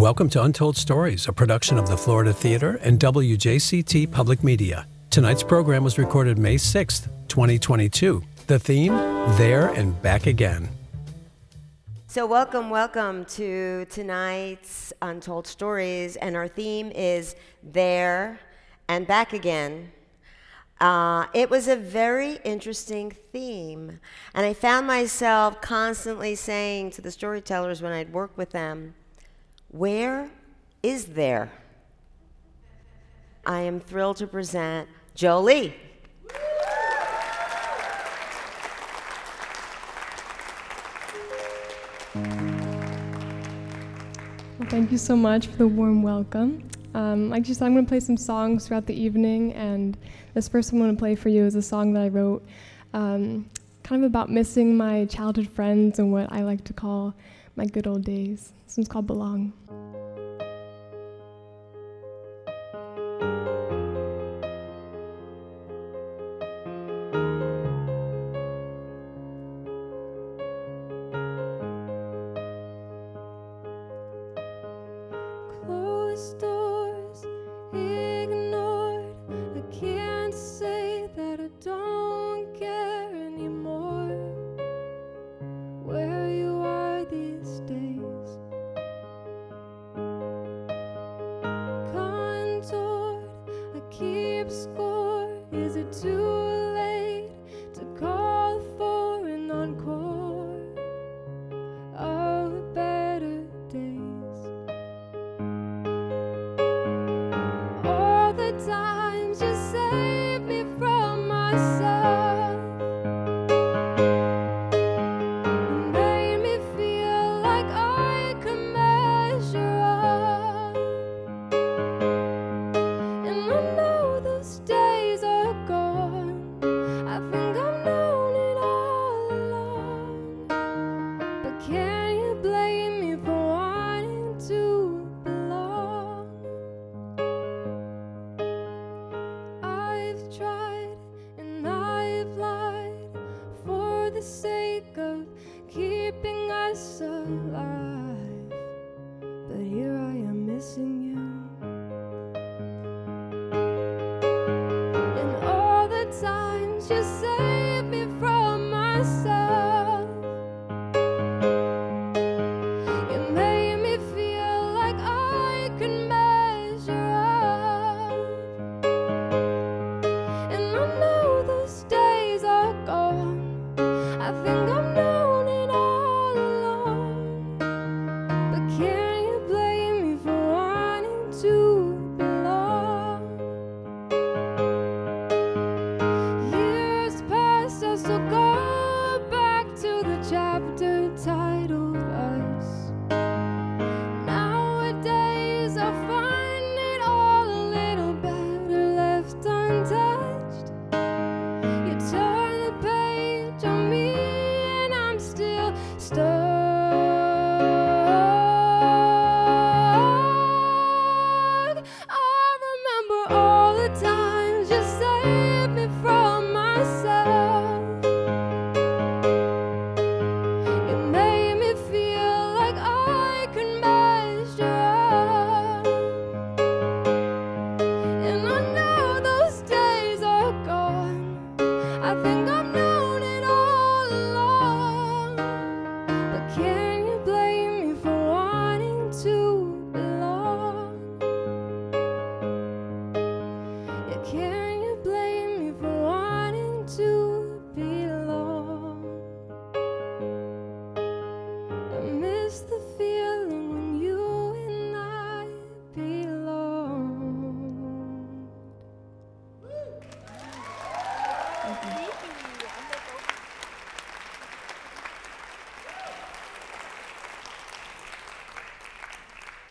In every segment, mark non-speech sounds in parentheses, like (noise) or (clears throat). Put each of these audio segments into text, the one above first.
Welcome to Untold Stories, a production of the Florida Theater and WJCT Public Media. Tonight's program was recorded May 6th, 2022. The theme, There and Back Again. So, welcome, welcome to tonight's Untold Stories, and our theme is There and Back Again. Uh, it was a very interesting theme, and I found myself constantly saying to the storytellers when I'd work with them, Where is there? I am thrilled to present Jolie. Well, thank you so much for the warm welcome. Um, like you said, I'm going to play some songs throughout the evening, and this first one I'm going to play for you is a song that I wrote, um, kind of about missing my childhood friends and what I like to call my good old days. This one's called Belong.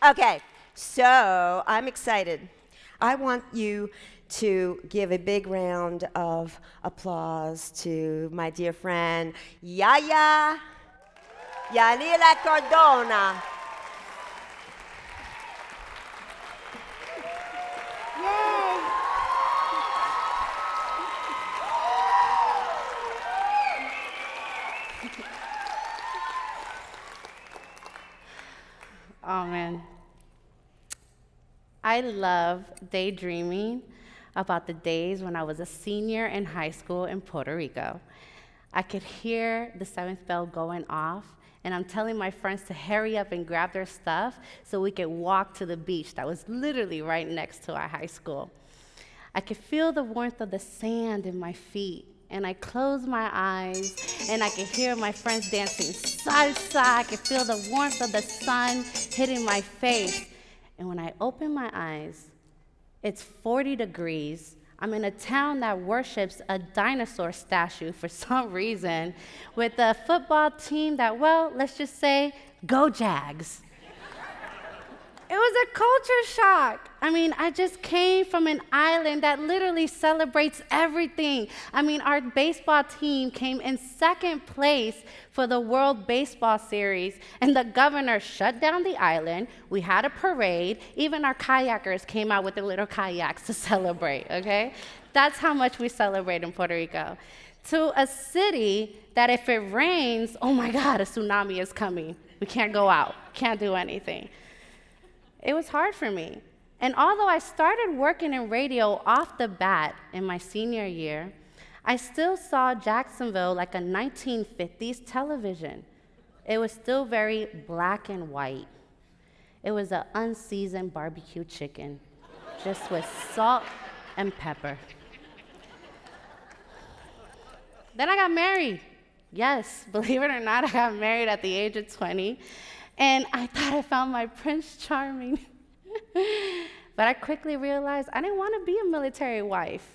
Okay, so I'm excited. I want you to give a big round of applause to my dear friend Yaya Yanira Cardona. Yay! Oh man, I love daydreaming about the days when I was a senior in high school in Puerto Rico. I could hear the seventh bell going off, and I'm telling my friends to hurry up and grab their stuff so we could walk to the beach that was literally right next to our high school. I could feel the warmth of the sand in my feet, and I closed my eyes, and I could hear my friends dancing salsa. I could feel the warmth of the sun hitting my face. And when I open my eyes, it's 40 degrees. I'm in a town that worships a dinosaur statue for (laughs) some reason, with a football team that, well, let's just say, go Jags. It was a culture shock. I mean, I just came from an island that literally celebrates everything. I mean, our baseball team came in second place for the World Baseball Series, and the governor shut down the island. We had a parade. Even our kayakers came out with their little kayaks to (laughs) celebrate, okay? That's how much we celebrate in Puerto Rico. To a city that if it rains, oh my God, a tsunami is coming. We can't go out, can't do anything. It was hard for me. And although I started working in radio off the bat in my senior year, I still saw Jacksonville like a 1950s television. It was still very black and white. It was an unseasoned barbecue chicken, just with salt and pepper. Then I got married. Yes, (laughs) believe it or not, I got married at the age of 20. And I thought I found my Prince Charming. (laughs) but I quickly realized I didn't want to be a military wife.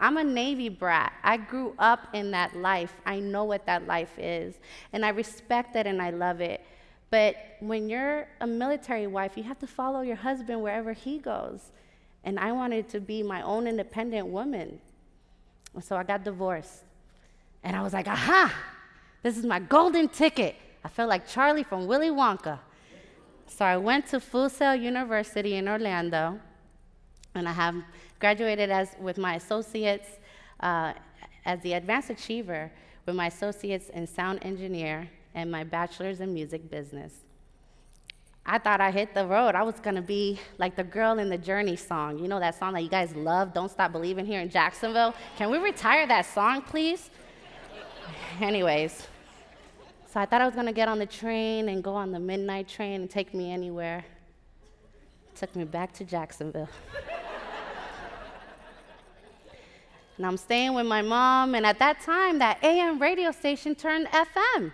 I'm a Navy brat. I grew up in that life. I know what that life is. And I respect it and I love it. But when you're a military wife, you have to follow your husband wherever he goes. And I wanted to be my own independent woman. So I got divorced. And I was like, aha, this is my golden ticket. I felt like Charlie from Willy Wonka. So I went to Full Sail University in Orlando, and I have graduated as with my associates uh, as the advanced achiever with my associates in sound engineer and my bachelor's in music business. I thought I hit the road. I was gonna be like the girl in the Journey song. You know that song that you guys love, Don't Stop Believing here in Jacksonville? Can we retire that song, please? (laughs) Anyways, so I thought I was gonna get on the train and go on the midnight train and take me anywhere. Took me back to Jacksonville. (laughs) and I'm staying with my mom, and at that time, that AM radio station turned FM.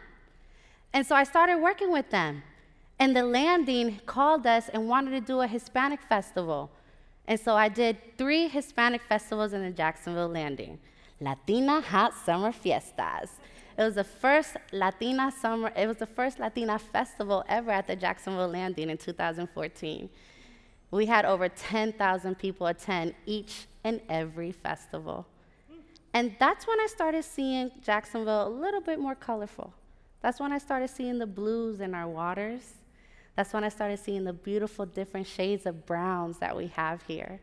And so I started working with them. And the landing called us and wanted to do a Hispanic festival. And so I did three Hispanic festivals in the Jacksonville landing Latina Hot Summer Fiestas. It was the first Latina summer, it was the first Latina festival ever at the Jacksonville Landing in 2014. We had over 10,000 people attend each and every festival. And that's when I started seeing Jacksonville a little bit more colorful. That's when I started seeing the blues in our waters. That's when I started seeing the beautiful different shades of browns that we have here.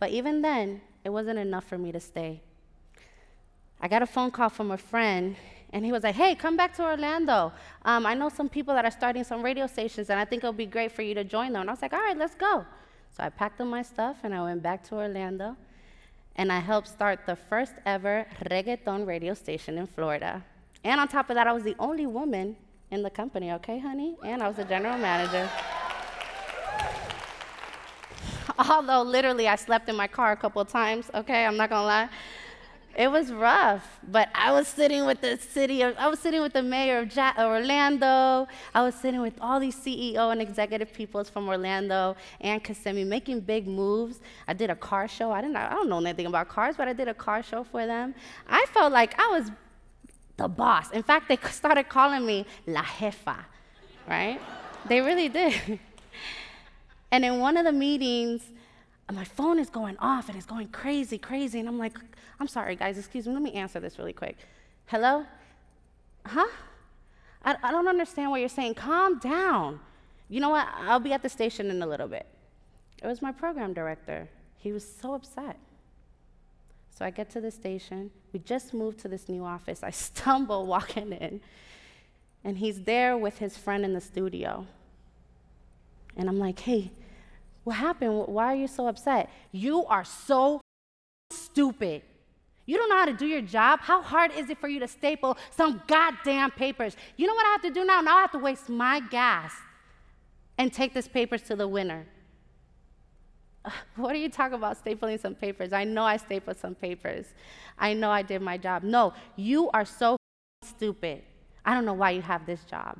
But even then, it wasn't enough for me to stay. I got a phone call from a friend, and he was like, Hey, come back to Orlando. Um, I know some people that are starting some radio stations, and I think it'll be great for you to join them. And I was like, All right, let's go. So I packed up my stuff, and I went back to Orlando, and I helped start the first ever reggaeton radio station in Florida. And on top of that, I was the only woman in the company, okay, honey? And I was the general manager. Although literally I slept in my car a couple of times, okay, I'm not gonna lie. It was rough, but I was sitting with the city of, I was sitting with the mayor of ja- uh, Orlando. I was sitting with all these CEO and executive peoples from Orlando and Kissimmee making big moves. I did a car show. I didn't, I don't know anything about cars, but I did a car show for them. I felt like I was the boss. In fact, they (laughs) started calling me La Jefa, right? they really did. (laughs) and in one of the meetings, my phone is going off and it's going crazy, crazy. And I'm like, I'm sorry, guys, excuse me, let me answer this really quick. Hello? Huh? I, I don't understand what you're saying. Calm down. You know what? I'll be at the station in a little bit. It was my program director. He was so upset. So I get to the station. We just moved to this new office. I (laughs) stumble walking in, and he's there with his friend in the studio. And I'm like, hey, What happened? Why are you so upset? You are so stupid. You don't know how to do your job? How hard is it for you to staple some goddamn papers? You know what I have to do now? Now I have to waste my gas and take these papers to the winner. What are you talking about stapling some papers? I know I stapled some papers. I know I did my job. No, you are so stupid. I don't know why you have this job.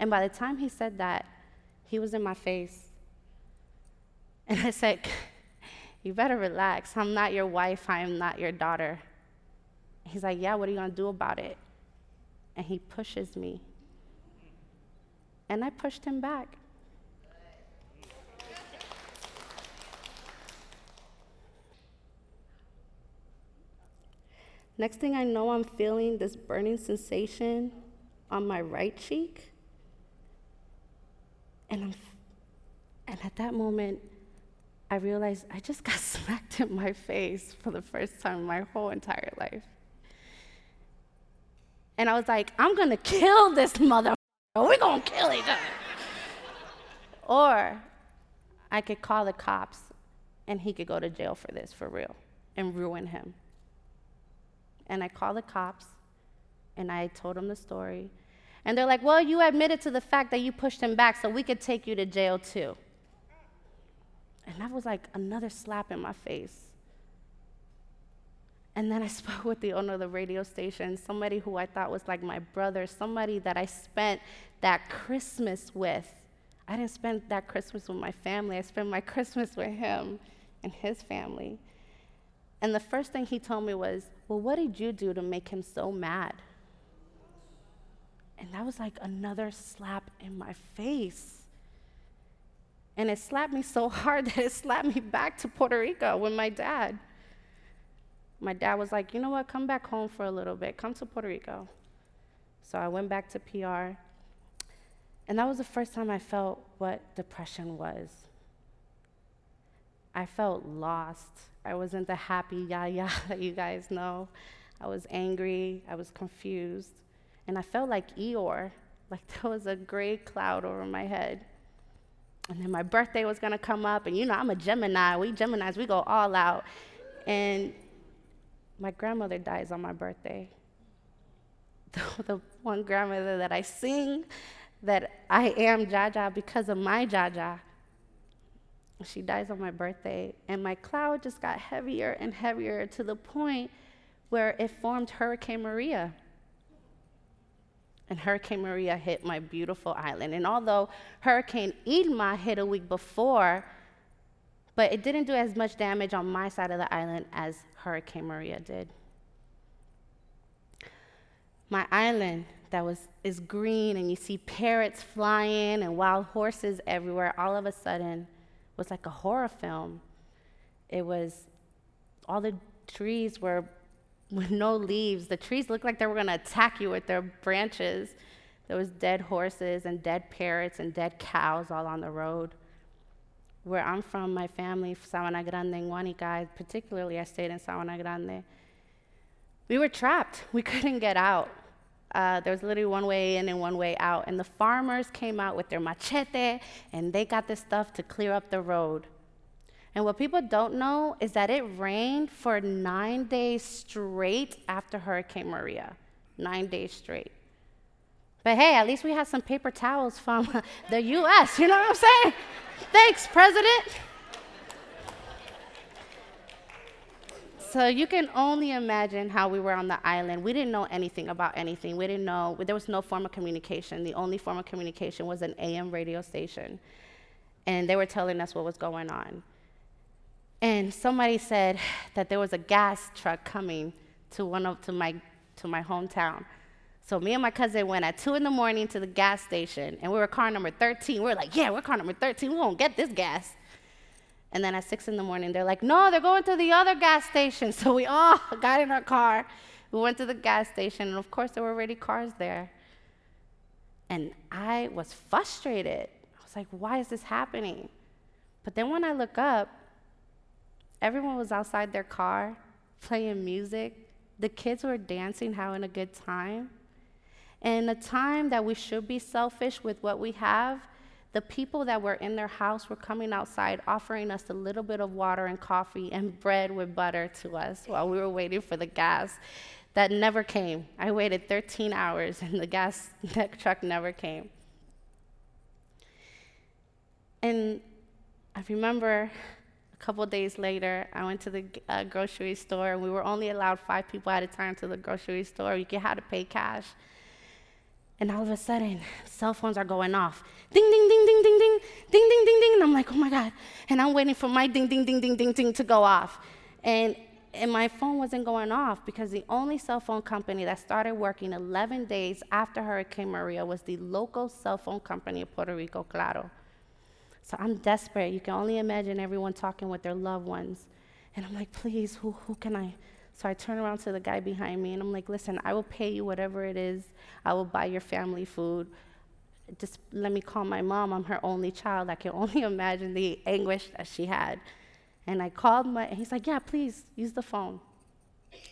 And by the time he said that, he was in my face. And I said, (laughs) You better relax. I'm not your wife. I am not your daughter. He's like, Yeah, what are you going to do about it? And he pushes me. And I pushed him back. Next thing I know, I'm feeling this burning sensation on my right cheek. And, I'm, and at that moment, I realized I just got (laughs) smacked in my face for the first time in my whole entire life. And I was like, I'm gonna kill this mother. We're gonna kill each other. or I could call the cops and he could go to jail for this for real and ruin him. And I called the cops and I told them the story. And they're like, Well, you admitted to the fact that you pushed him back, so we could take you to jail too. And that was like another slap in my face. And then I (laughs) spoke with the owner of the radio station, somebody who I thought was like my brother, somebody that I spent that Christmas with. I didn't spend that Christmas with my family, I spent my (laughs) Christmas with him and his family. And the first thing he told me was, Well, what did you do to make him so mad? And that was like another slap in my face. And it slapped me so (laughs) hard that it slapped me back to Puerto Rico with my dad. My dad was like, you know what, come back home for a little bit, come to Puerto Rico. So I went back to PR. And that was the first time I felt what depression was. I felt lost. I wasn't the happy yaya (laughs) that you guys know. I was angry, I was confused. And I felt like Eeyore, (laughs) like there was a gray cloud over my head. And then my birthday was gonna come up, and you know, I'm a Gemini. We Geminis, we go all out. And my grandmother dies on my birthday. (laughs) The, the one grandmother that I sing that I am Jaja because of my Jaja. She dies on my birthday, and my cloud just got heavier and heavier to the point where it formed Hurricane Maria and Hurricane Maria hit my beautiful island. And although Hurricane Irma hit a week before, but it didn't do as much damage on my side of the island as Hurricane Maria did. My island that was is green and you see parrots flying and wild horses everywhere all of a sudden was like a horror film. It was all the trees were with no leaves. The trees looked like they were going to attack you with their branches. There was dead horses and dead parrots and dead cows all on the road. Where I'm from, my family, Sabana Grande and Guanica, particularly I stayed in Sabana Grande. We were trapped. (laughs) We couldn't get out. Uh, there was literally one way in and one way out. And the farmers came out with their machete and they got this stuff to clear up the road. And what people don't know is that it rained for nine days straight after Hurricane Maria. Nine days straight. But hey, at least we had some paper towels from (laughs) the US. You know what I'm saying? Thanks, President. So you can only imagine how we were on the island. We didn't know anything about anything. We didn't know, there was no form of communication. The only form of communication was an AM radio station. And they were telling us what was going on. And somebody said (sighs) that there was a gas truck coming to one of to my to my hometown. So me and my cousin went at two in the morning to the gas station, and we were car number 13. We were like, yeah, we're car number 13. We won't get this gas. And then at six in the morning, they're like, no, they're going to the other gas station. (laughs) So we all (laughs) got in our car. We went to the gas station, and of course, there were already cars there. And I was frustrated. I was like, why is this happening? But then when I look up, Everyone was outside their car playing music. The kids were dancing, having a good time. And in a time that we should be selfish with what we have, The people that were in their house were coming outside offering us a little bit of water and coffee and bread with butter to us while we were waiting for the gas. That never came. I waited 13 hours and the gas (laughs) truck never came. And I remember couple days later, I went to the uh, grocery store, and we were only allowed five people at a time to the grocery store. You had to pay cash. And all of a sudden, cell phones are going off. Ding, ding, ding, ding, ding, ding, ding, ding, ding, ding. And I'm like, oh my God. And I'm waiting for my ding, ding, ding, ding, ding, ding to go off. And, and my phone wasn't going off because the only cell phone company that started working 11 days after Hurricane Maria was the local cell phone company of Puerto Rico, Claro. So I'm desperate. You can only imagine everyone talking with their loved ones. And I'm like, please, who, who can I? So I turn around to the guy behind me and I'm like, listen, I will pay you whatever it is. I will buy your family food. Just let me call my mom. I'm her only child. I can (laughs) only imagine the anguish that she had. And I called my, and he's like, yeah, please use the phone. (laughs)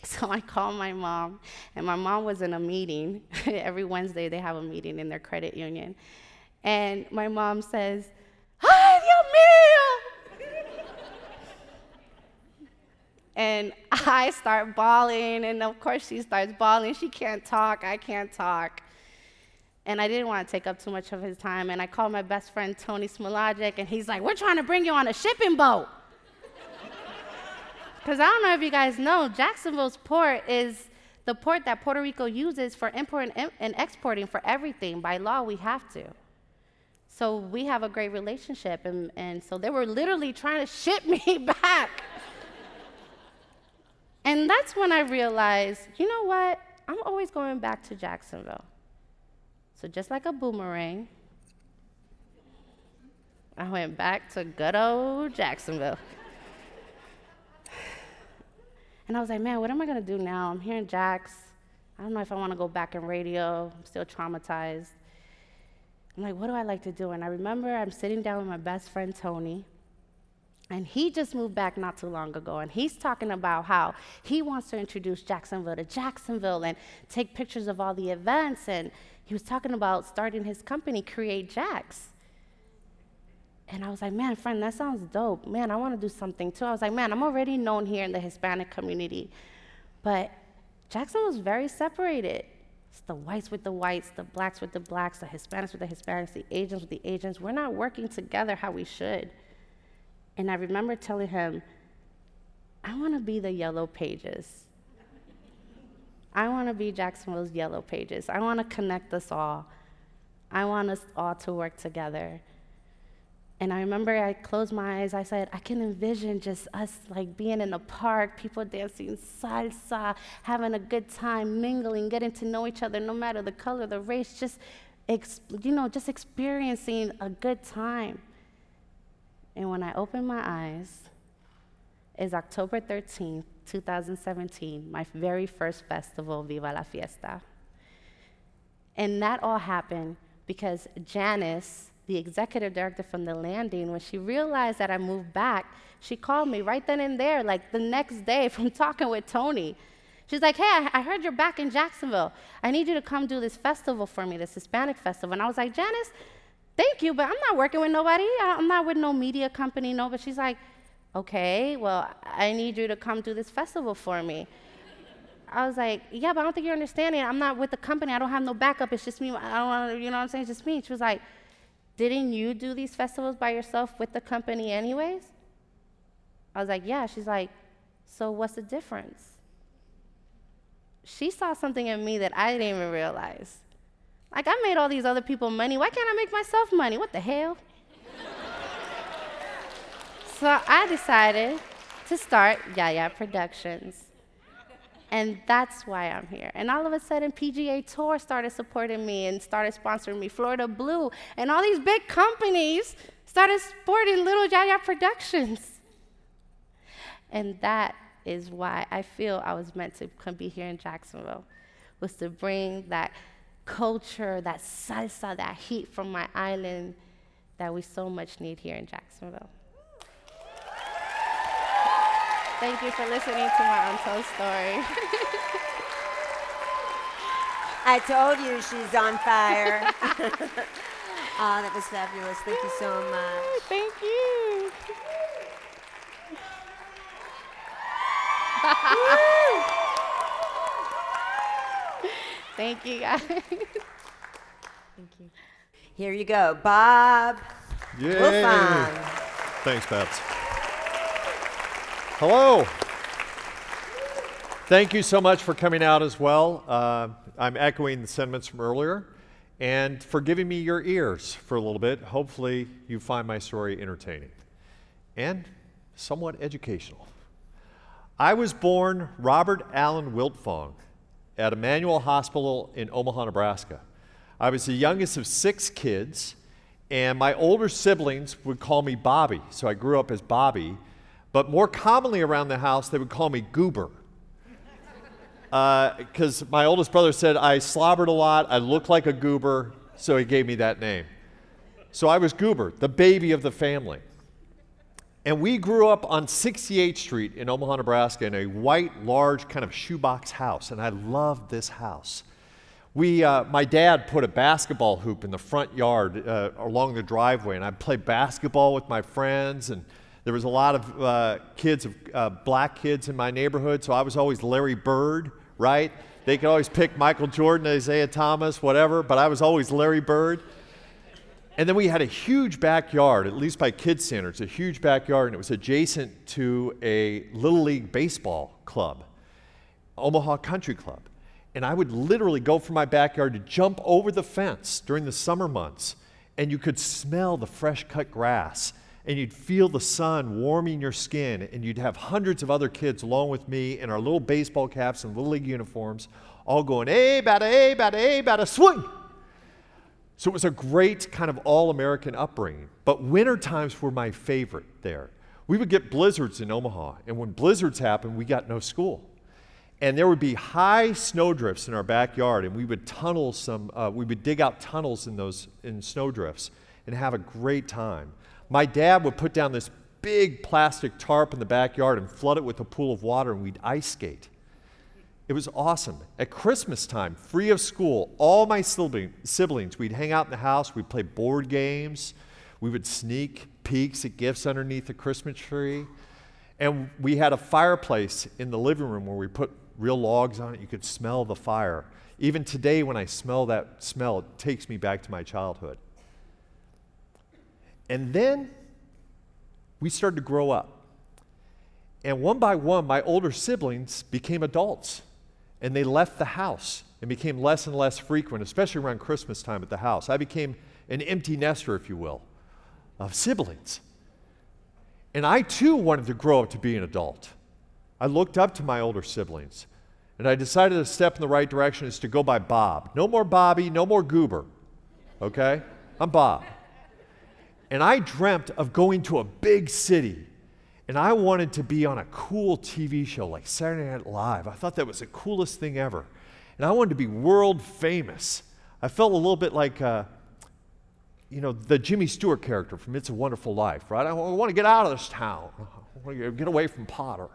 So I called my mom, and my mom was in a meeting. (laughs) Every Wednesday, they have a meeting in their credit union. And my mom says, ¡Ay, Dios mío! and I start bawling, and of course she starts bawling. She can't talk, I can't talk. And I didn't want to take up too much of his time, and I called my best friend Tony Smolagic, and he's like, We're trying to bring you on a shipping boat. Because I don't know if you guys know, Jacksonville's port is the port that Puerto Rico uses for importing and exporting for everything. By law, we have to. So we have a great relationship. And, and so they were literally trying to ship me (laughs) back. and that's when I realized, you know what? I'm always going back to Jacksonville. So just like a boomerang, I went back to good old Jacksonville. and I was like, man, what am I going to do now? I'm here in Jax. I don't know if I want to go back in radio. I'm still traumatized. I'm like, what do I like to do? And I remember I'm sitting down with my best friend Tony, and he just moved back not too long ago, and he's talking about how he wants to introduce Jacksonville to Jacksonville and take pictures of all the events. And he was talking about starting his company, Create Jax. And I was like, man, friend, that sounds dope. Man, I want to do something too. I was like, man, I'm already known here in the Hispanic community, but Jackson was very separated. It's the whites with the whites, the blacks with the blacks, the Hispanics with the Hispanics, the Asians with the Asians. We're not working together how we should. And I remember telling him, I want to be the yellow pages. I want to be Jacksonville's yellow pages. I want to connect us all. I want us all to work together. And I remember I closed my eyes. I said, I can envision just us like being in a park, people dancing salsa, having a good time, mingling, getting to know each other, no matter the color, the race, just, you know, just experiencing a good time. And when I opened my eyes, it's October 13th, 2017, my very first festival, Viva la Fiesta. And that all happened because Janice, the executive director from the landing, when she realized that I moved back, she called me right then and there, like the next day (laughs) from talking with Tony. She's like, hey, I heard you're back in Jacksonville. I need you to come do this festival for me, this Hispanic festival. And I was like, Janice, thank you, but I'm not working with nobody. I'm not with no media company, no. But she's like, okay, well, I need you to come do this festival for me. I was like, yeah, but I don't think you're understanding. I'm not with the company. I don't have no backup. It's just me. I don't want you know what I'm saying? It's just me. She was like, didn't you do these festivals by yourself with the company, anyways? I was like, Yeah. She's like, So what's the difference? She saw something in me that I didn't even realize. Like, I made all these other people money. Why can't I make myself money? What the hell? (laughs) so I decided to start Yaya Productions. And that's why I'm here. And all of a sudden, PGA Tour started supporting me and started sponsoring me, Florida Blue, and all these big companies started supporting Little Yaya Productions. And that is why I feel I was meant to come be here in Jacksonville, was to bring that culture, that salsa, that heat from my island that we so much need here in Jacksonville. Thank you for listening to my untold story. (laughs) I told you she's on fire. (laughs) (laughs) Oh, that was fabulous. Thank you so much. Thank you. Thank you, guys. Thank you. Here you go, Bob Yay! Wiltfong. Thanks, Babs. Hello. Thank you so much for coming out as well. Uh, I'm echoing the sentiments from earlier and for giving me your ears for a little bit. Hopefully, you find my story entertaining and somewhat educational. I was born Robert Allen Wiltfong at Immanuel Hospital in Omaha, Nebraska. I was the youngest of six kids, and my older siblings would call me Bobby, so I grew up as Bobby. But more commonly around the house, they would call me Goober. Because my oldest brother said I slobbered a lot, I looked like a goober, so he gave me that name. So I was Goober, the baby of the family. And we grew up on 68th Street in Omaha, Nebraska, in a white, large kind of shoebox house, and I loved this house. We, uh, my dad put a basketball hoop in the front yard uh, along the driveway, and I'd play basketball with my friends. And there was a lot of uh, kids, uh, black kids in my neighborhood, so I was always Larry Bird, right? They could always pick Michael Jordan, Isiah Thomas, whatever, but I was always Larry Bird. And then we had a huge backyard, at least by kids' standards, a huge backyard, and it was adjacent to a Little League baseball club, Omaha Country Club. And I would literally go from my backyard to jump over the fence during the summer months, and you could smell the fresh cut grass, and you'd feel the sun warming your skin, and you'd have hundreds of other kids along with me in our little baseball caps and Little League uniforms, all going, hey, batter, hey, batter, hey, batter, swing! So it was a great kind of all American upbringing. But winter times were my favorite there. We would get blizzards in Omaha, and when blizzards happened, we got no school. And there would be high snowdrifts in our backyard, and we would tunnel some, uh, we would dig out tunnels in those in snowdrifts and have a great time. My dad would put down this big plastic tarp in the backyard and flood it with a pool of water, and we'd ice skate. It was awesome. At Christmas time, free of school, all my siblings, we'd hang out in the house, we'd play board games, we would sneak peeks at gifts underneath the Christmas tree. And we had a fireplace in the living room where we put real logs on it. You could smell the fire. Even today, when I smell that smell, it takes me back to my childhood. And then we started to grow up. And one by one, my older siblings became adults and they left the house and became less and less frequent, especially around Christmas time at the house. I became an empty nester, if you will, of siblings. And I too wanted to grow up to be an adult. I looked up to my older siblings and I decided a step in the right direction is to go by Bob. No more Bobby, no more Goober, okay? I'm Bob. And I dreamt of going to a big city and I wanted to be on a cool TV show like Saturday Night Live. I thought that was the coolest thing ever. And I wanted to be world famous. I felt a little bit like, uh, you know, the Jimmy Stewart character from It's a Wonderful Life, right? I want to get out of this town. (laughs) I want to get away from Potter.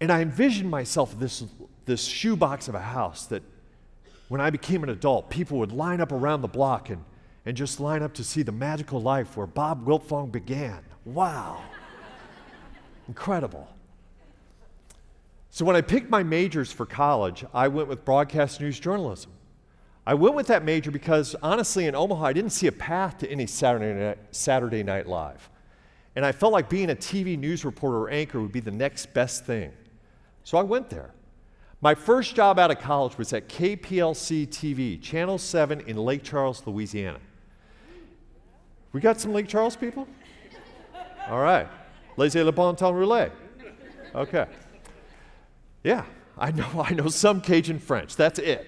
and I envisioned myself this, this shoebox of a house that when I became an adult, people would line up around the block and and just line up to see the magical life where Bob Wiltfong began. Wow. Incredible. So, when I picked my majors for college, I went with broadcast news journalism. I went with that major because, honestly, in Omaha, I didn't see a path to any Saturday Night, Saturday night Live. And I felt like being a TV news reporter or anchor would be the next best thing. So I went there. My first job out of college was at KPLC TV, Channel 7 in Lake Charles, Louisiana. We got some Lake Charles people? All right. Laissez le bon temps rouler. Okay. Yeah, I know, (laughs) I know some Cajun French. That's it.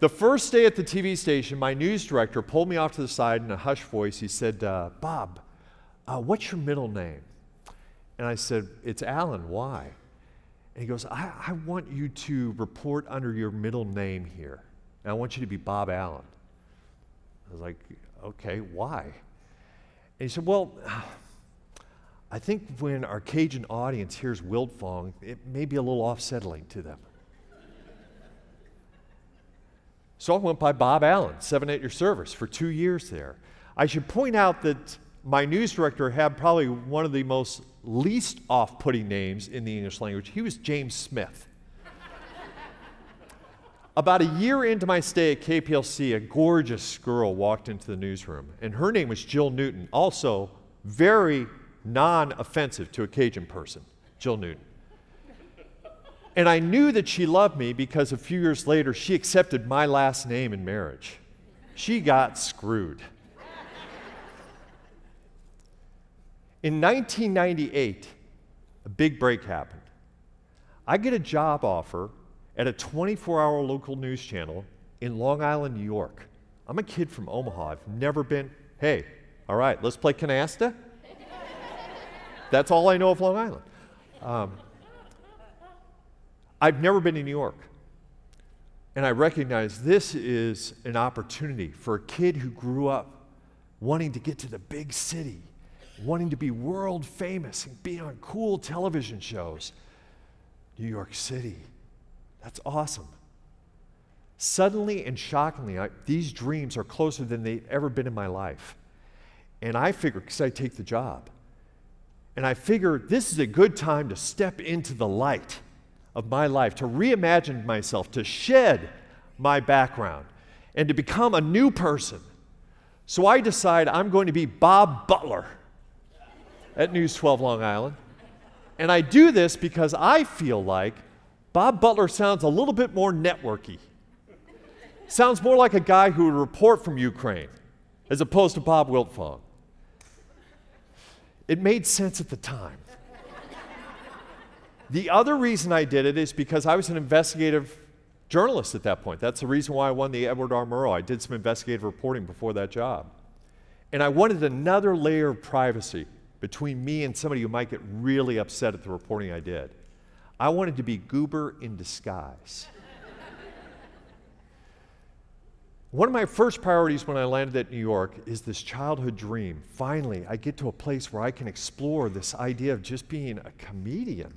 The first day at the TV station, my news director pulled me off to the side in a hushed voice. He said, uh, Bob, uh, what's your middle name? And I said, It's Alan. Why? And he goes, I, I want you to report under your middle name here. And I want you to be Bob Allen. I was like, okay, why? And he said, well, I think when our Cajun audience hears Wiltfong, it may be a little offsetting to them. So I went by Bob Allen, seven at your service, for two years there. I should point out that my news director had probably one of the most least off putting names in the English language. He was James Smith. About a year into my stay at KPLC, a gorgeous girl walked into the newsroom, and her name was Jill Newton, also very non offensive to a Cajun person, Jill Newton. And I knew that she loved me because a few years later she accepted my last name in marriage. She got screwed. In 1998, a big break happened. I get a job offer at a 24 hour local news channel in Long Island, New York. I'm a kid from Omaha. I've never been, hey, all right, let's play canasta. That's all I know of Long Island. Um, I've never been to New York. And I recognize this is an opportunity for a kid who grew up wanting to get to the big city, wanting to be world famous and be on cool television shows. New York City. That's awesome. Suddenly and shockingly, I, these dreams are closer than they've ever been in my life. And I figure, because I take the job, and I figure this is a good time to step into the light of my life, to reimagine myself, to shed my background, and to become a new person. So I decide I'm going to be Bob Butler at News 12 Long Island. And I do this because I feel like Bob Butler sounds a little bit more networky. Sounds more like a guy who would report from Ukraine as opposed to Bob Wiltfong. It made sense at the time. the other reason I did it is because I was an investigative journalist at that point. That's the reason why I won the Edward R. Murrow. I did some investigative reporting before that job. And I wanted another layer of privacy between me and somebody who might get really upset at the reporting I did. I wanted to be goober in disguise. One of my first priorities when I landed at New York is this childhood dream. Finally, I get to a place where I can explore this idea of just being a comedian.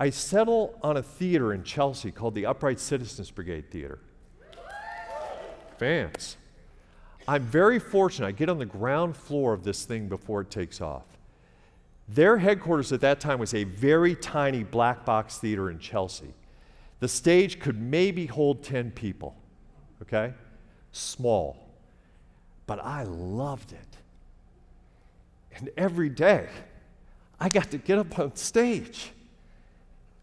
I settle on a theater in Chelsea called the Upright Citizens Brigade Theater. Fans. I'm very fortunate. I get on the ground floor of this thing before it takes off. Their headquarters at that time was a very tiny black box theater in Chelsea. The stage could maybe hold 10 people, okay? Small. But I loved it. And every day, I got to get up on stage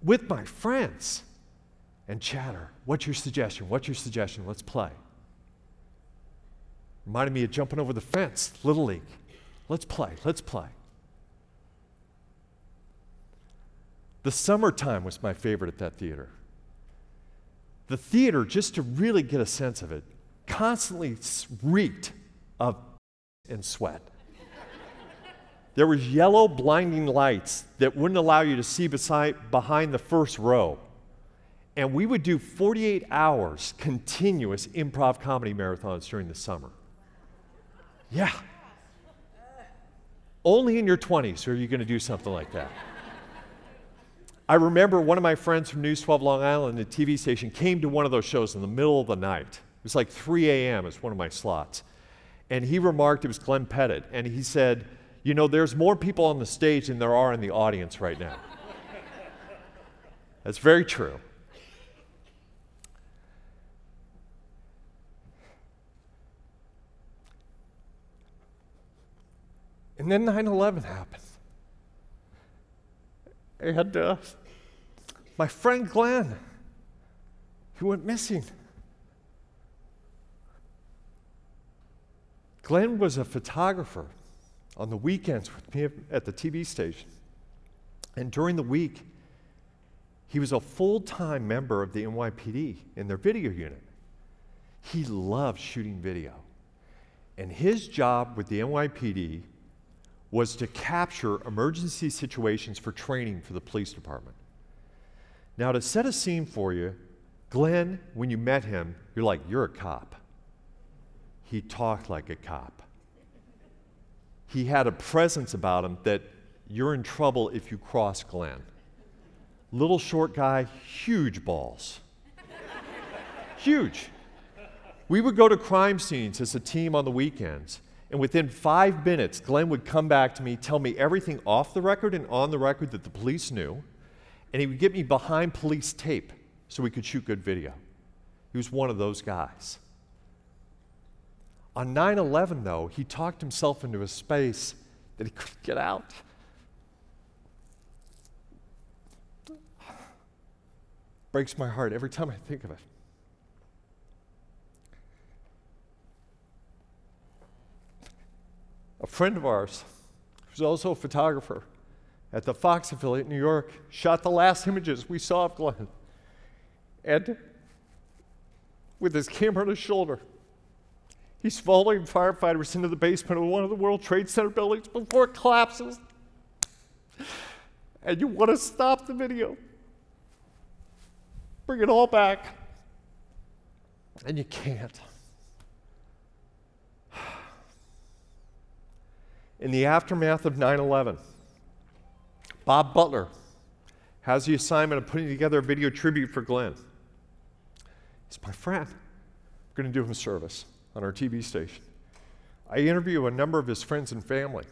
with my friends and chatter. What's your suggestion? What's your suggestion? Let's play. Reminded me of jumping over the fence, Little League. Let's play, let's play. The summertime was my favorite at that theater. The theater, just to really get a sense of it, constantly reeked of (laughs) and sweat. There was yellow blinding lights that wouldn't allow you to see beside, behind the first row. And we would do 48 hours continuous improv comedy marathons during the summer. Yeah. Only in your 20s are you going to do something like that. I remember one of my friends from News 12 Long Island, the TV station, came to one of those shows in the middle of the night. It was like 3 a.m. It's one of my slots. And he remarked, it was Glenn Pettit, and he said, You know, there's more people on the stage than there are in the audience right now. That's very true. And then 9 11 happened. And uh, my friend Glenn, he went missing. Glenn was a photographer on the weekends with me at the TV station. And during the week, he was a full time member of the NYPD in their video unit. He loved shooting video. And his job with the NYPD was to capture emergency situations for training for the police department. Now, to set a scene for you, Glenn, when you met him, you're like, you're a cop. He talked like a cop. He had a presence about him that you're in trouble if you cross Glenn. Little short guy, huge balls. Huge. We would go to crime scenes as a team on the weekends, and within five minutes, Glenn would come back to me, tell me everything off the record and on the record that the police knew, and he would get me behind police tape so we could shoot good video. He was one of those guys. On 9 11, though, he talked himself into a space that he couldn't get out. Breaks my heart every time I think of it. A friend of ours, who's also a photographer at the Fox affiliate in New York, shot the last images we saw of Glenn. And with his camera on his shoulder, he's following firefighters into the basement of one of the World Trade Center buildings before it collapses. And you want to stop the video, bring it all back, and you can't. In the aftermath of 9 11, Bob Butler has the assignment of putting together a video tribute for Glenn. He's my friend. We're going to do him a service on our TV station. I interview a number of his friends and family,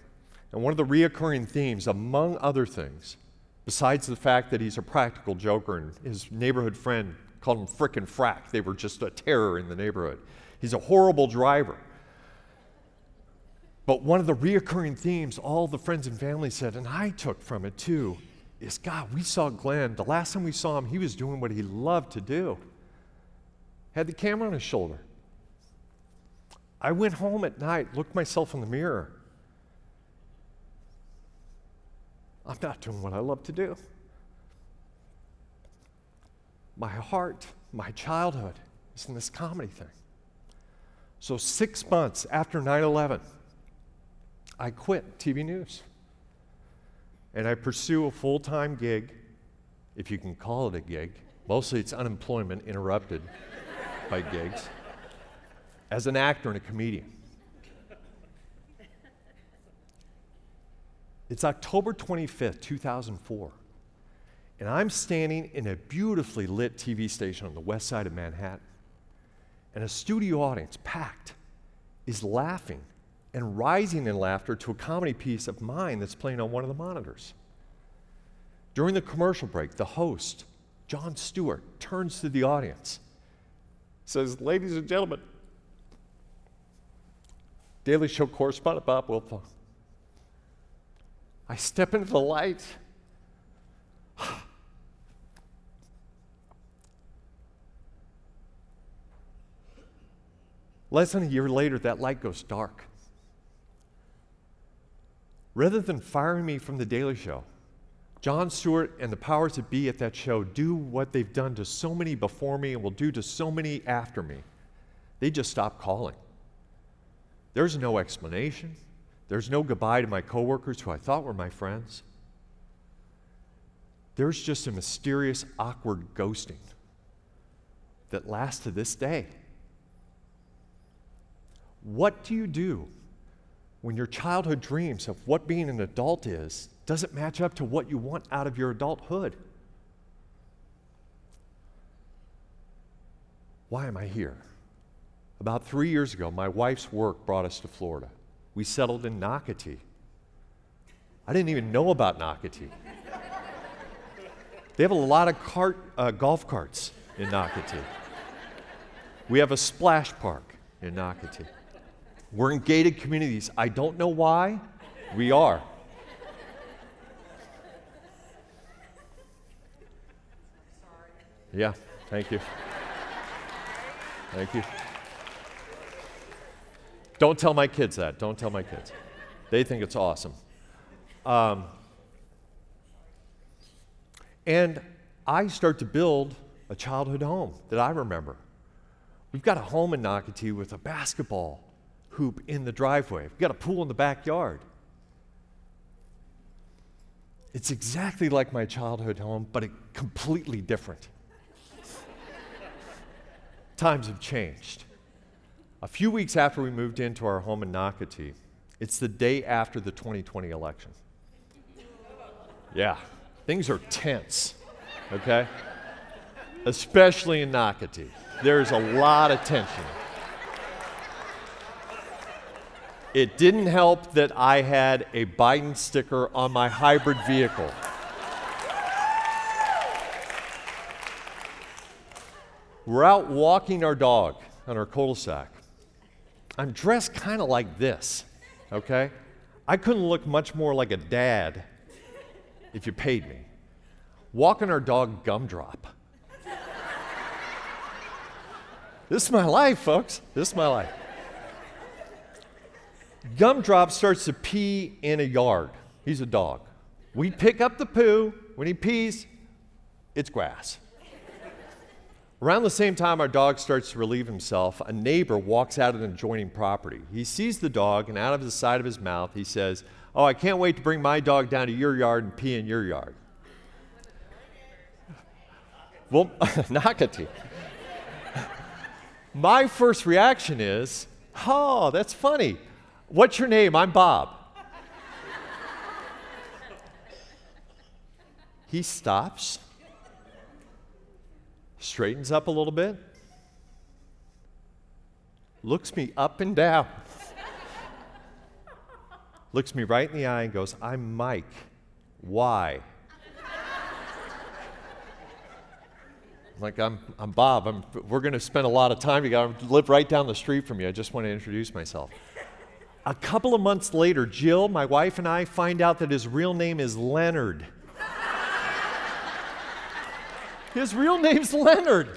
and one of the reoccurring themes, among other things, besides the fact that he's a practical joker and his neighborhood friend called him frickin' frack, they were just a terror in the neighborhood. He's a horrible driver. But one of the reoccurring themes all the friends and family said, and I took from it too, is God, we saw Glenn. The last time we saw him, he was doing what he loved to do. Had the camera on his shoulder. I went home at night, looked myself in the mirror. I'm not doing what I love to do. My heart, my childhood is in this comedy thing. So, six months after 9 11, I quit TV news. And I pursue a full time gig, if you can call it a gig. Mostly it's unemployment interrupted (laughs) by gigs, as an actor and a comedian. It's October 25th, 2004, and I'm standing in a beautifully lit TV station on the west side of Manhattan, and a studio audience, packed, is laughing and rising in laughter to a comedy piece of mine that's playing on one of the monitors. During the commercial break, the host, Jon Stewart, turns to the audience, says, Ladies and gentlemen, Daily Show correspondent Bob Wiltfong. I step into the light. (sighs) Less than a year later, that light goes dark. Rather than firing me from The Daily Show, Jon Stewart and the powers that be at that show do what they've done to so many before me and will do to so many after me. They just stop calling. There's no explanation. There's no goodbye to my coworkers who I thought were my friends. There's just a mysterious, awkward ghosting that lasts to this day. What do you do when your childhood dreams of what being an adult is doesn't match up to what you want out of your adulthood. Why am I here? About three years ago, my wife's work brought us to Florida. We settled in Nocatee. I didn't even know about Nocatee. they have a lot of cart, uh, golf carts in Nocatee. We have a splash park in Nocatee. We're in gated communities. I don't know why. We are. Yeah, thank you. Thank you. Don't tell my kids that. Don't tell my kids. They think it's awesome. Um, and I start to build a childhood home that I remember. We've got a home in Nocatee with a basketball hoop in the driveway. We've got a pool in the backyard. It's exactly like my childhood home, but it completely different. (laughs) Times have changed. A few weeks after we moved into our home in Nocatee, it's the day after the 2020 election. Yeah, things are tense, okay? Especially in Nocatee. There's a lot of tension. It didn't help that I had a Biden sticker on my hybrid vehicle. We're out walking our dog on our cul-de-sac. I'm dressed kind of like this, okay? I couldn't look much more like a dad if you paid me. Walking our dog gumdrop. this is my life, folks. This is my life. Gumdrop starts to pee in a yard. He's a dog. We pick up the poo. When he pees, it's grass. Around the same time our dog starts to relieve himself, a neighbor walks out of an adjoining property. He sees the dog, and out of the side of his mouth, he says, Oh, I can't wait to bring my dog down to your yard and pee in your yard. Well, (laughs) Nocatee. My first reaction is, Oh, that's funny. What's your name? I'm Bob. he stops straightens up a little bit, looks me up and down, looks me right in the eye and goes, I'm Mike. Why? Like, I'm, I'm Bob. I'm, we're going to spend a lot of time together. I live right down the street from you. I just want to introduce myself. A couple of months later, Jill, my wife, and I find out that his real name is Leonard. His real name's Leonard.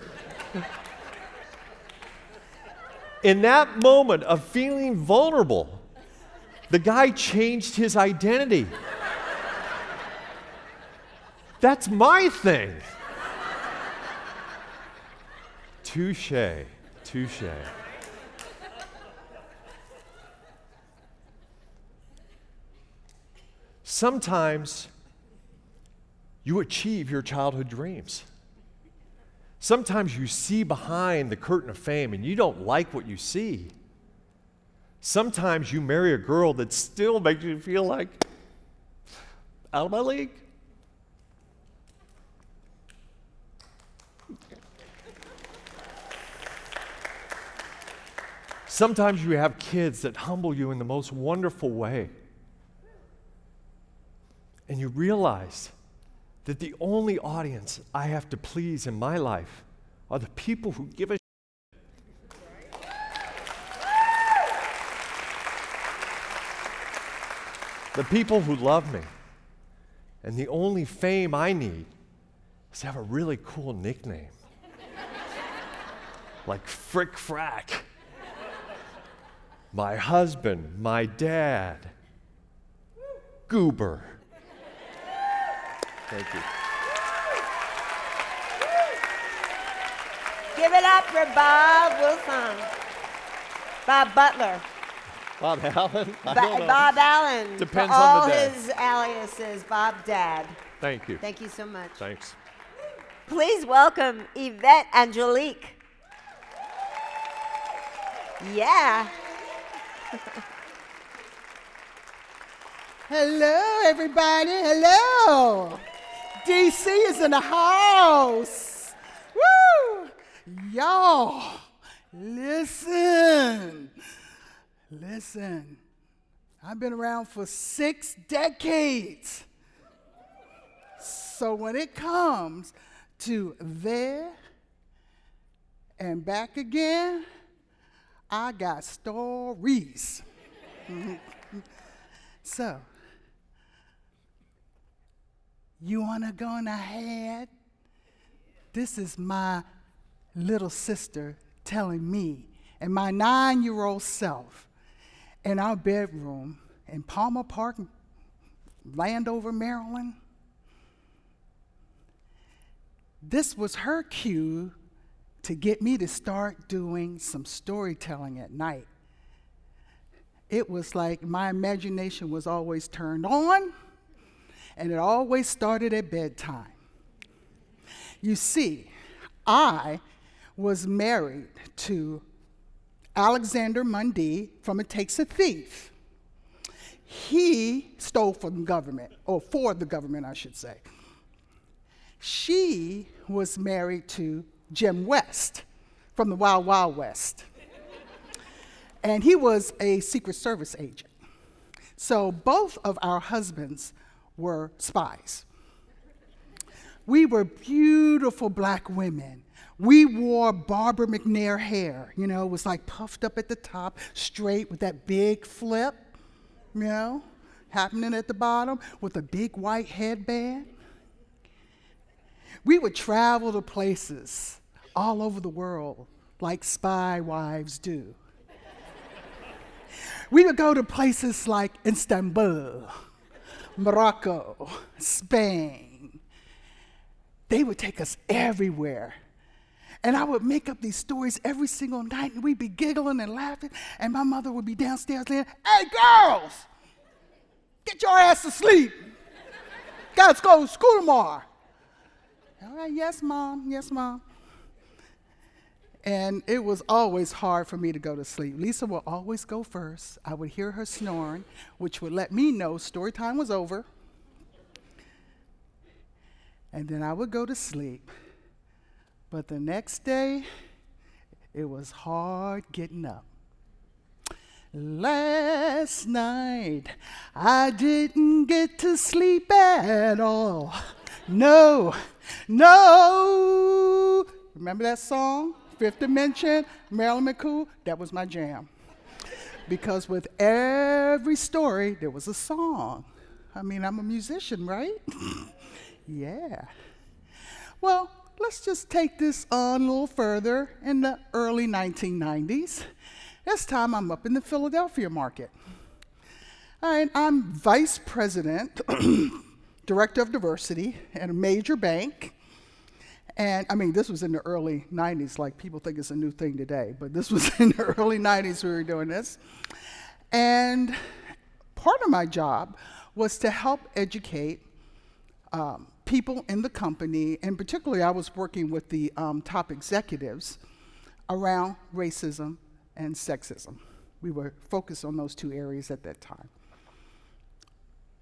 In that moment of feeling vulnerable, the guy changed his identity. That's my thing. Touche, touche. Sometimes you achieve your childhood dreams. Sometimes you see behind the curtain of fame and you don't like what you see. Sometimes you marry a girl that still makes you feel like out of my league. Sometimes you have kids that humble you in the most wonderful way. And you realize that the only audience I have to please in my life are the people who give a the people who love me. And the only fame I need is to have a really cool nickname. (laughs) like Frick Frack. My husband, my dad, Goober. Thank you. Give it up for Bob Wilson. Bob Butler. Bob (laughs) Allen? I Ba- don't know. Bob Allen. Depends for on all the day. his aliases. Bob Dad. Thank you. Thank you so much. Thanks. Please welcome Yvette Angelique. Yeah. (laughs) Hello, everybody. Hello. DC is in the house. Woo! Y'all, listen. Listen. I've been around for six decades. So when it comes to there and back again, I got stories. (laughs) so, you want to go on ahead? This is my little sister telling me and my nine year old self in our bedroom in Palmer Park, Landover, Maryland. This was her cue to get me to start doing some storytelling at night. It was like my imagination was always turned on, and it always started at bedtime. You see, I was married to Alexander Mundy from It Takes a Thief. He stole from government, or for the government, I should say. She was married to Jim West from the Wild Wild West. and he was a Secret Service agent. So both of our husbands were spies. We were beautiful black women. We wore Barbara McNair hair, you know, it was like puffed up at the top, straight with that big flip, you know, happening at the bottom with a big white headband. We would travel to places all over the world like spy wives do. we would go to places like Istanbul, Morocco, Spain. They would take us everywhere. And I would make up these stories every single night, and we'd be giggling and laughing, and my mother would be downstairs saying, Hey, girls, get your ass to sleep. Gotta go to school tomorrow. All right, yes, mom, yes, mom. And it was always hard for me to go to sleep. Lisa would always go first. I would hear her snoring, which would let me know story time was over. And then I would go to sleep. But the next day, it was hard getting up. Last night, I didn't get to sleep at all. No, no. Remember that song? Fifth Dimension, Marilyn McCoo? That was my jam. Because with every story, there was a song. I mean, I'm a musician, right? (laughs) yeah. Well, let's just take this on a little further in the early 1990s. This time I'm up in the Philadelphia market. And I'm vice president, (clears throat) director of diversity at a major bank. And I mean, this was in the early 90s, like people think it's a new thing today, but this (laughs) was in the early 90s we were doing this. And part of my job was to help educate um, people in the company, and particularly I was working with the um, top executives around racism and sexism. We were focused on those two areas at that time.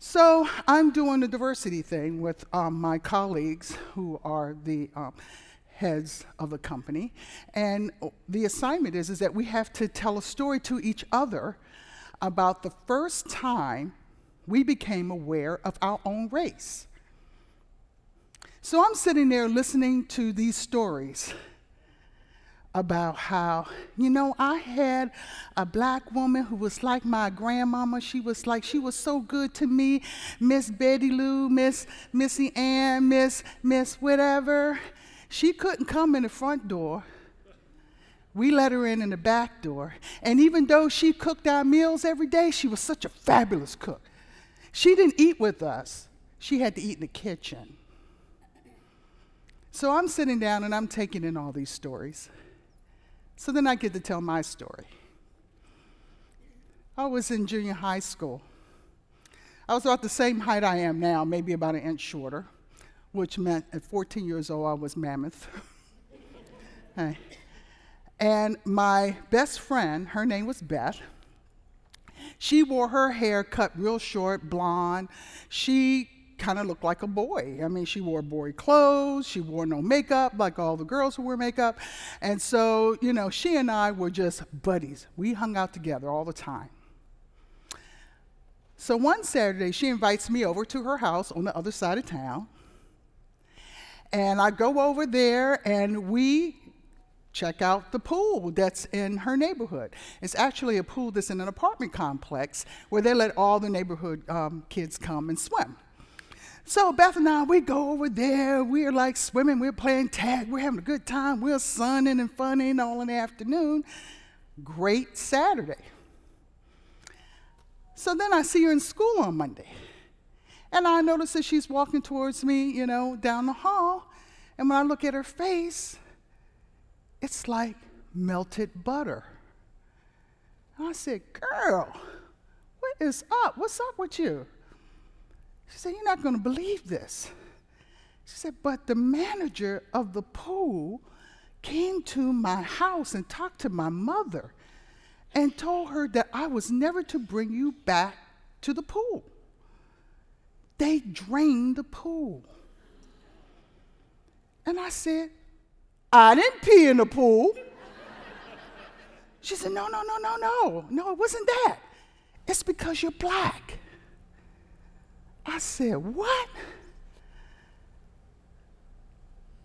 So I'm doing the diversity thing with um, my colleagues who are the um, heads of the company. And the assignment is, is that we have to tell a story to each other about the first time we became aware of our own race. So I'm sitting there listening to these stories about how, you know, I had a black woman who was like my grandmama. She was like, she was so good to me. Miss Betty Lou, Miss Missy Ann, Miss, Miss whatever. She couldn't come in the front door. We let her in in the back door. And even though she cooked our meals every day, she was such a fabulous cook. She didn't eat with us. She had to eat in the kitchen. So I'm sitting down and I'm taking in all these stories. So then I get to tell my story. I was in junior high school. I was about the same height I am now, maybe about an inch shorter, which meant at 14 years old I was mammoth. (laughs) And my best friend, her name was Beth. She wore her hair cut real short, blonde. She kind of looked like a boy. I mean, she wore boy clothes, she wore no makeup like all the girls who wear makeup. And so, you know, she and I were just buddies. We hung out together all the time. So one Saturday, she invites me over to her house on the other side of town. And I go over there and we check out the pool that's in her neighborhood. It's actually a pool that's in an apartment complex where they let all the neighborhood um, kids come and swim. So Beth and I, we go over there. We're like swimming. We're playing tag. We're having a good time. We're sunning and funning all in the afternoon. Great Saturday. So then I see her in school on Monday. And I notice that she's walking towards me, you know, down the hall. And when I look at her face, it's like melted butter. And I said, Girl, what is up? What's up with you? She said, You're not going to believe this. She said, But the manager of the pool came to my house and talked to my mother and told her that I was never to bring you back to the pool. They drained the pool. And I said, I didn't pee in the pool. She said, No, no, no, no, no. No, it wasn't that. It's because you're black. I said, What?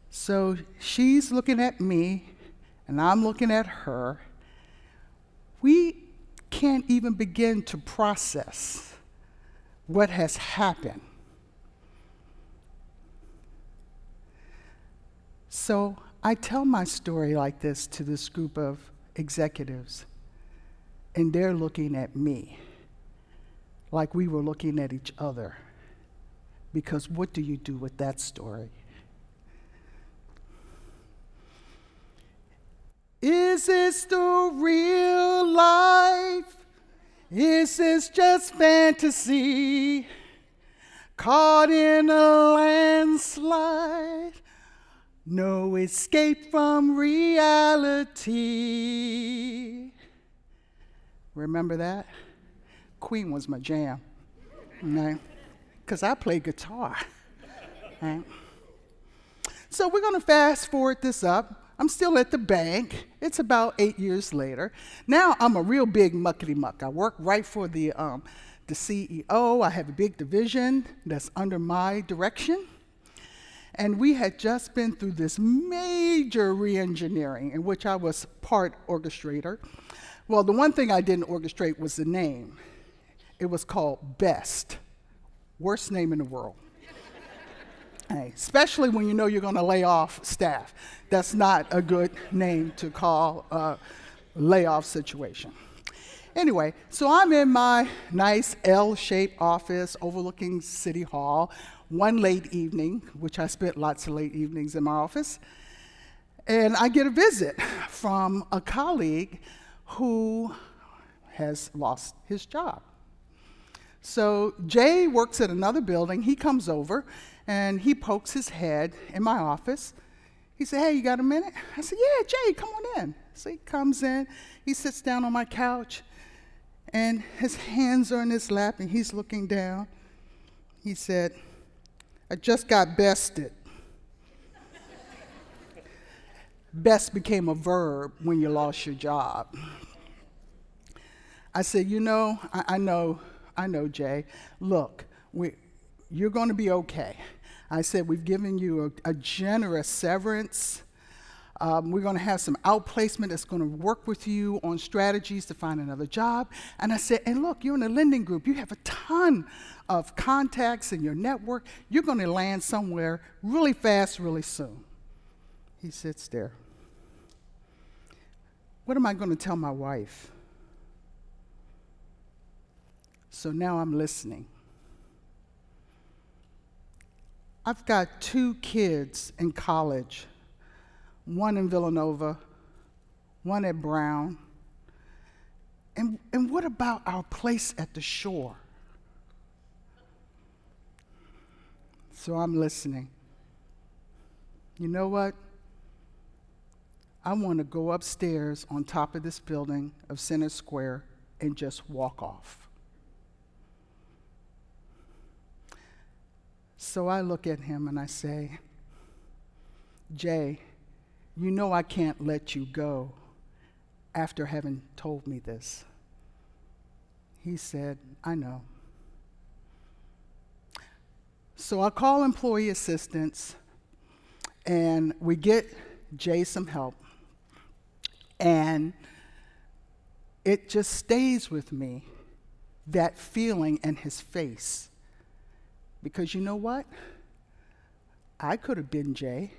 So she's looking at me, and I'm looking at her. We can't even begin to process what has happened. So I tell my story like this to this group of executives, and they're looking at me like we were looking at each other. Because what do you do with that story? Is this the real life? Is this just fantasy? Caught in a landslide, no escape from reality. Remember that? Queen was my jam, because I play guitar. Right? So we're going to fast forward this up. I'm still at the bank. It's about eight years later. Now I'm a real big muckety muck. I work right for the, um, the CEO. I have a big division that's under my direction. And we had just been through this major reengineering in which I was part orchestrator. Well, the one thing I didn't orchestrate was the name. It was called BEST, worst name in the world. Hey, especially when you know you're going to lay off staff. That's not a good name to call a layoff situation. Anyway, so I'm in my nice L shaped office overlooking City Hall one late evening, which I spent lots of late evenings in my office, and I get a visit from a colleague who has lost his job. So Jay works at another building. He comes over and he pokes his head in my office. He said, Hey, you got a minute? I said, Yeah, Jay, come on in. So he comes in, he sits down on my couch, and his hands are in his lap, and he's looking down. He said, I just got bested. Best became a verb when you lost your job. I said, You know, I, I know, I know, Jay. Look, we, you're going to be okay. I said, We've given you a, a generous severance. Um, we're going to have some outplacement that's going to work with you on strategies to find another job. And I said, And look, you're in a lending group. You have a ton of contacts in your network. You're going to land somewhere really fast, really soon. He sits there. What am I going to tell my wife? So now I'm listening. I've got two kids in college, one in Villanova, one at Brown. And, and what about our place at the shore? So I'm listening. You know what? I want to go upstairs on top of this building of Center Square and just walk off. So I look at him and I say, Jay, you know I can't let you go after having told me this. He said, I know. So I call employee assistance and we get Jay some help. And it just stays with me that feeling in his face because you know what? I could have been Jay.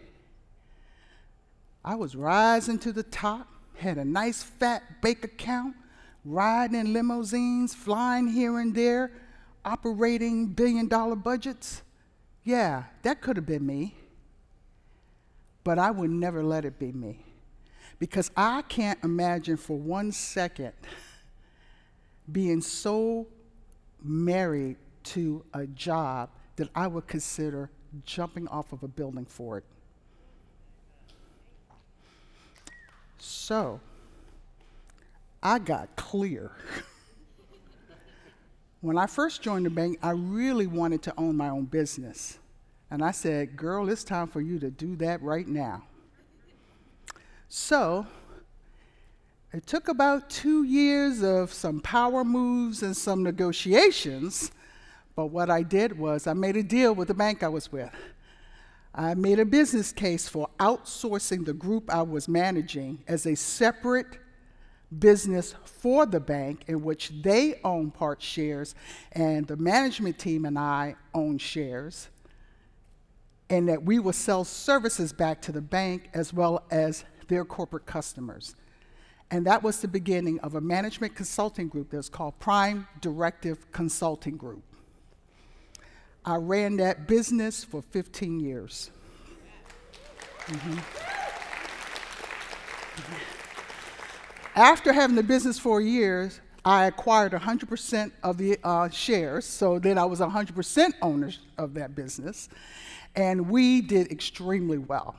I was rising to the top, had a nice fat bank account, riding in limousines, flying here and there, operating billion dollar budgets. Yeah, that could have been me. But I would never let it be me. Because I can't imagine for one second being so married to a job that I would consider jumping off of a building for it. So, I got clear. (laughs) when I first joined the bank, I really wanted to own my own business. And I said, Girl, it's time for you to do that right now. So, It took about two years of some power moves and some negotiations, but what I did was I made a deal with the bank I was with. I made a business case for outsourcing the group I was managing as a separate business for the bank in which they own part shares and the management team and I own shares, and that we will sell services back to the bank as well as their corporate customers. And that was the beginning of a management consulting group that's called Prime Directive Consulting Group. I ran that business for 15 years. Mm-hmm. After having the business for years, I acquired 100% of the uh, shares, so then I was 100% owner of that business, and we did extremely well.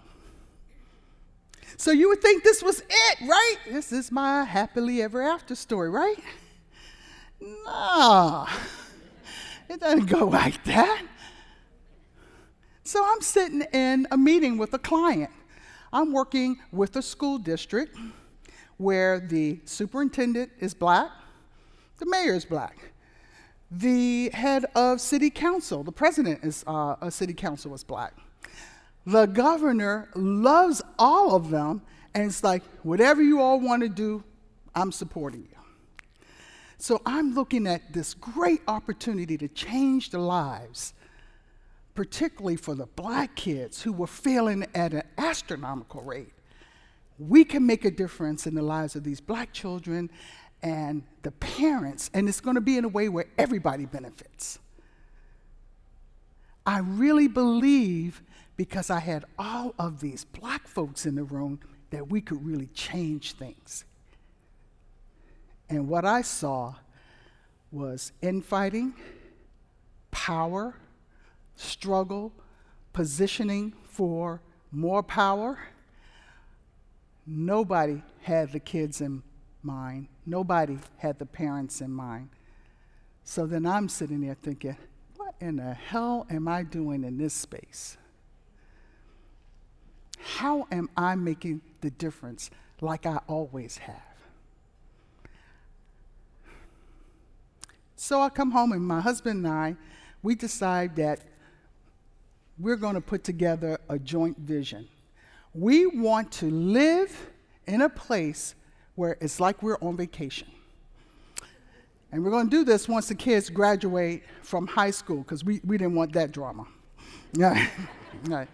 So you would think this was it, right? This is my happily ever after story, right? No. It doesn't go (laughs) like that. So I'm sitting in a meeting with a client. I'm working with a school district where the superintendent is black, the mayor is black, the head of city council, the president is uh, a city council is black. The governor loves all of them, and it's like, whatever you all want to do, I'm supporting you. So I'm looking at this great opportunity to change the lives, particularly for the black kids who were failing at an astronomical rate. We can make a difference in the lives of these black children and the parents, and it's going to be in a way where everybody benefits. I really believe because I had all of these black folks in the room that we could really change things. And what I saw was infighting, power, struggle, positioning for more power. Nobody had the kids in mind, nobody had the parents in mind. So then I'm sitting there thinking, what in the hell am I doing in this space? How am I making the difference like I always have? So I come home, and my husband and I, we decide that we're going to put together a joint vision. We want to live in a place where it's like we're on vacation. And we're going to do this once the kids graduate from high school because we, we didn't want that drama. Yeah. (laughs) right.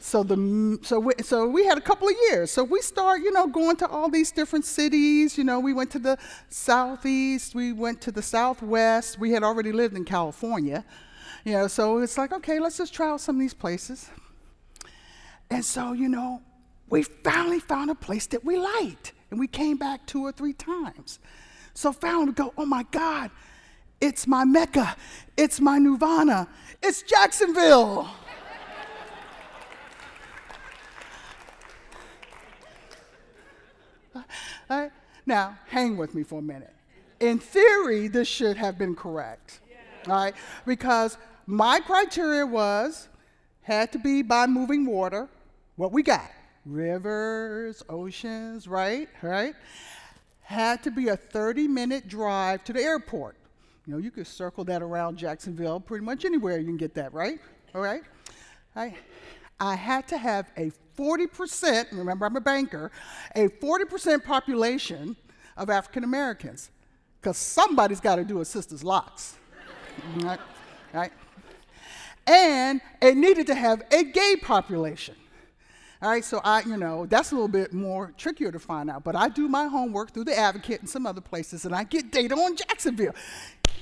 So, the, so, we, so we had a couple of years. So we start, you know, going to all these different cities. You know, we went to the southeast, we went to the southwest. We had already lived in California. You know, so it's like, okay, let's just try out some of these places. And so, you know, we finally found a place that we liked. And we came back two or three times. So found go, oh my God, it's my Mecca, it's my Nirvana, it's Jacksonville. Right? Now, hang with me for a minute. In theory, this should have been correct, yeah. right? Because my criteria was had to be by moving water. What we got? Rivers, oceans, right? Right? Had to be a 30 minute drive to the airport. You know, you could circle that around Jacksonville pretty much anywhere you can get that, right? All right? I, I had to have a 40%, remember I'm a banker, a 40% population of African Americans. Because somebody's got to do a sister's locks. right? right? And it needed to have a gay population. All right, so I, you know, that's a little bit more trickier to find out. But I do my homework through the advocate and some other places, and I get data on Jacksonville.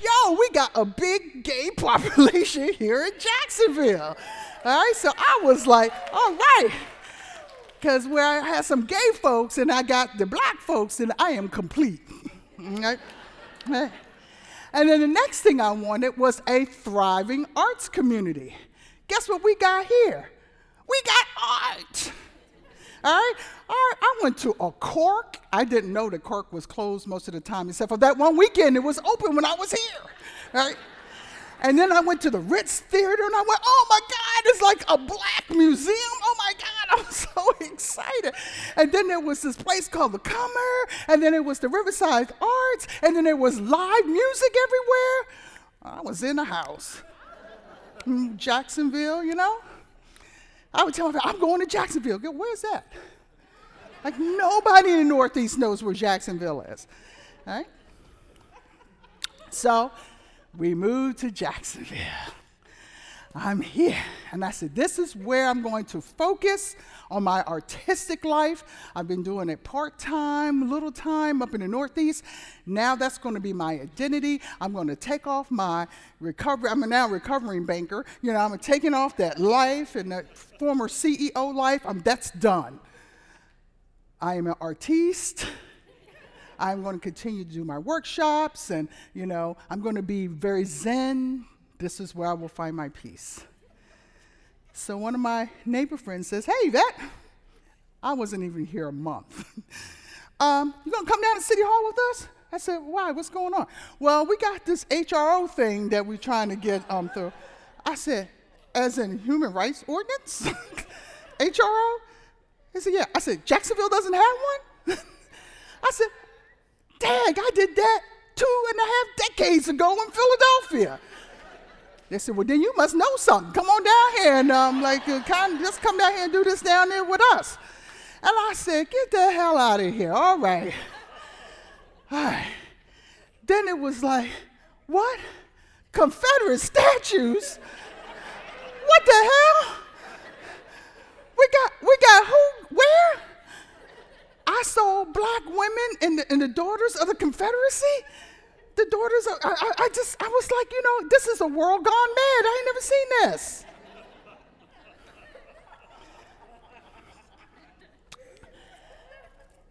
Yo, we got a big gay (laughs) population here in Jacksonville. All right, so I was like, all right. Because where I had some gay folks and I got the black folks, and I am complete. (laughs) And then the next thing I wanted was a thriving arts community. Guess what we got here? We got art. Right? Right, I went to a Cork. I didn't know that Cork was closed most of the time, except for that one weekend. It was open when I was here. Right? And then I went to the Ritz Theater and I went, oh my God, it's like a black museum. Oh my God, (laughs) I'm so excited. And then there was this place called the Cummer, and then it was the Riverside Arts, and then there was live music everywhere. I was in the house. Mm, Jacksonville, you know? I would tell them, I'm going to Jacksonville. Go, Where's that? Like nobody in the Northeast knows where Jacksonville is. Right? So we moved to Jacksonville. I'm here. And I said, This is where I'm going to focus on my artistic life. I've been doing it part time, little time up in the Northeast. Now that's going to be my identity. I'm going to take off my recovery. I'm a now recovering banker. You know, I'm taking off that life and that former CEO life. I'm, that's done. I am an artiste. I'm going to continue to do my workshops and, you know, I'm going to be very zen. This is where I will find my peace. So one of my neighbor friends says, Hey, Yvette, I wasn't even here a month. (laughs) um, you gonna come down to City Hall with us? I said, Why? What's going on? Well, we got this HRO thing that we're trying to get um, through. I said, As in human rights ordinance? (laughs) HRO? He said, Yeah. I said, Jacksonville doesn't have one? (laughs) I said, Dag, I did that two and a half decades ago in Philadelphia. They said, Well, then you must know something. Come on down here and um, like, uh, kind just come down here and do this down there with us. And I said, Get the hell out of here. All right. (sighs) All right. Then it was like, What? Confederate statues? What the hell? We got, we got who? Where? I saw black women and the, and the daughters of the Confederacy. The daughters I, I, I just, I was like, you know, this is a world gone mad. I ain't never seen this.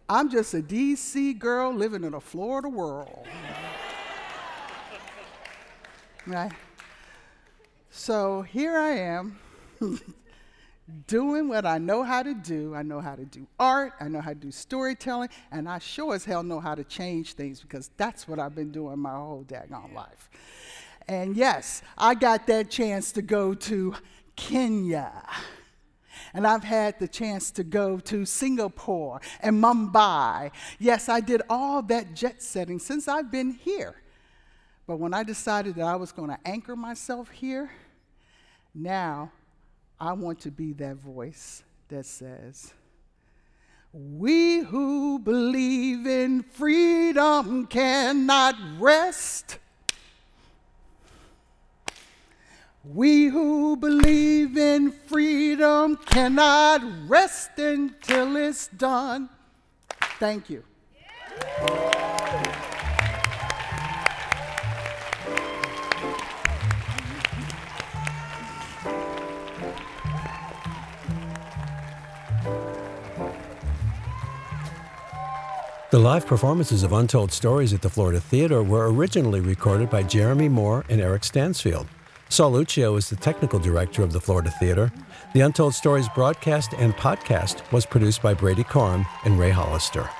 I'm just a DC girl living in a Florida world. right? So here I am. (laughs) doing what I know how to do. I know how to do art, I know how to do storytelling, and I sure as hell know how to change things because that's what I've been doing my whole daggone life. And yes, I got that chance to go to Kenya. And I've had the chance to go to Singapore and Mumbai. Yes, I did all that jet setting since I've been here. But when I decided that I was going to anchor myself here, now I want to be that voice that says, We who believe in freedom cannot rest. We who believe in freedom cannot rest until it's done. Thank you. The live performances of Untold Stories at the Florida Theater were originally recorded by Jeremy Moore and Eric Stansfield. Saul Lucio is the technical director of the Florida Theater. The Untold Stories broadcast and podcast was produced by Brady Corum and Ray Hollister.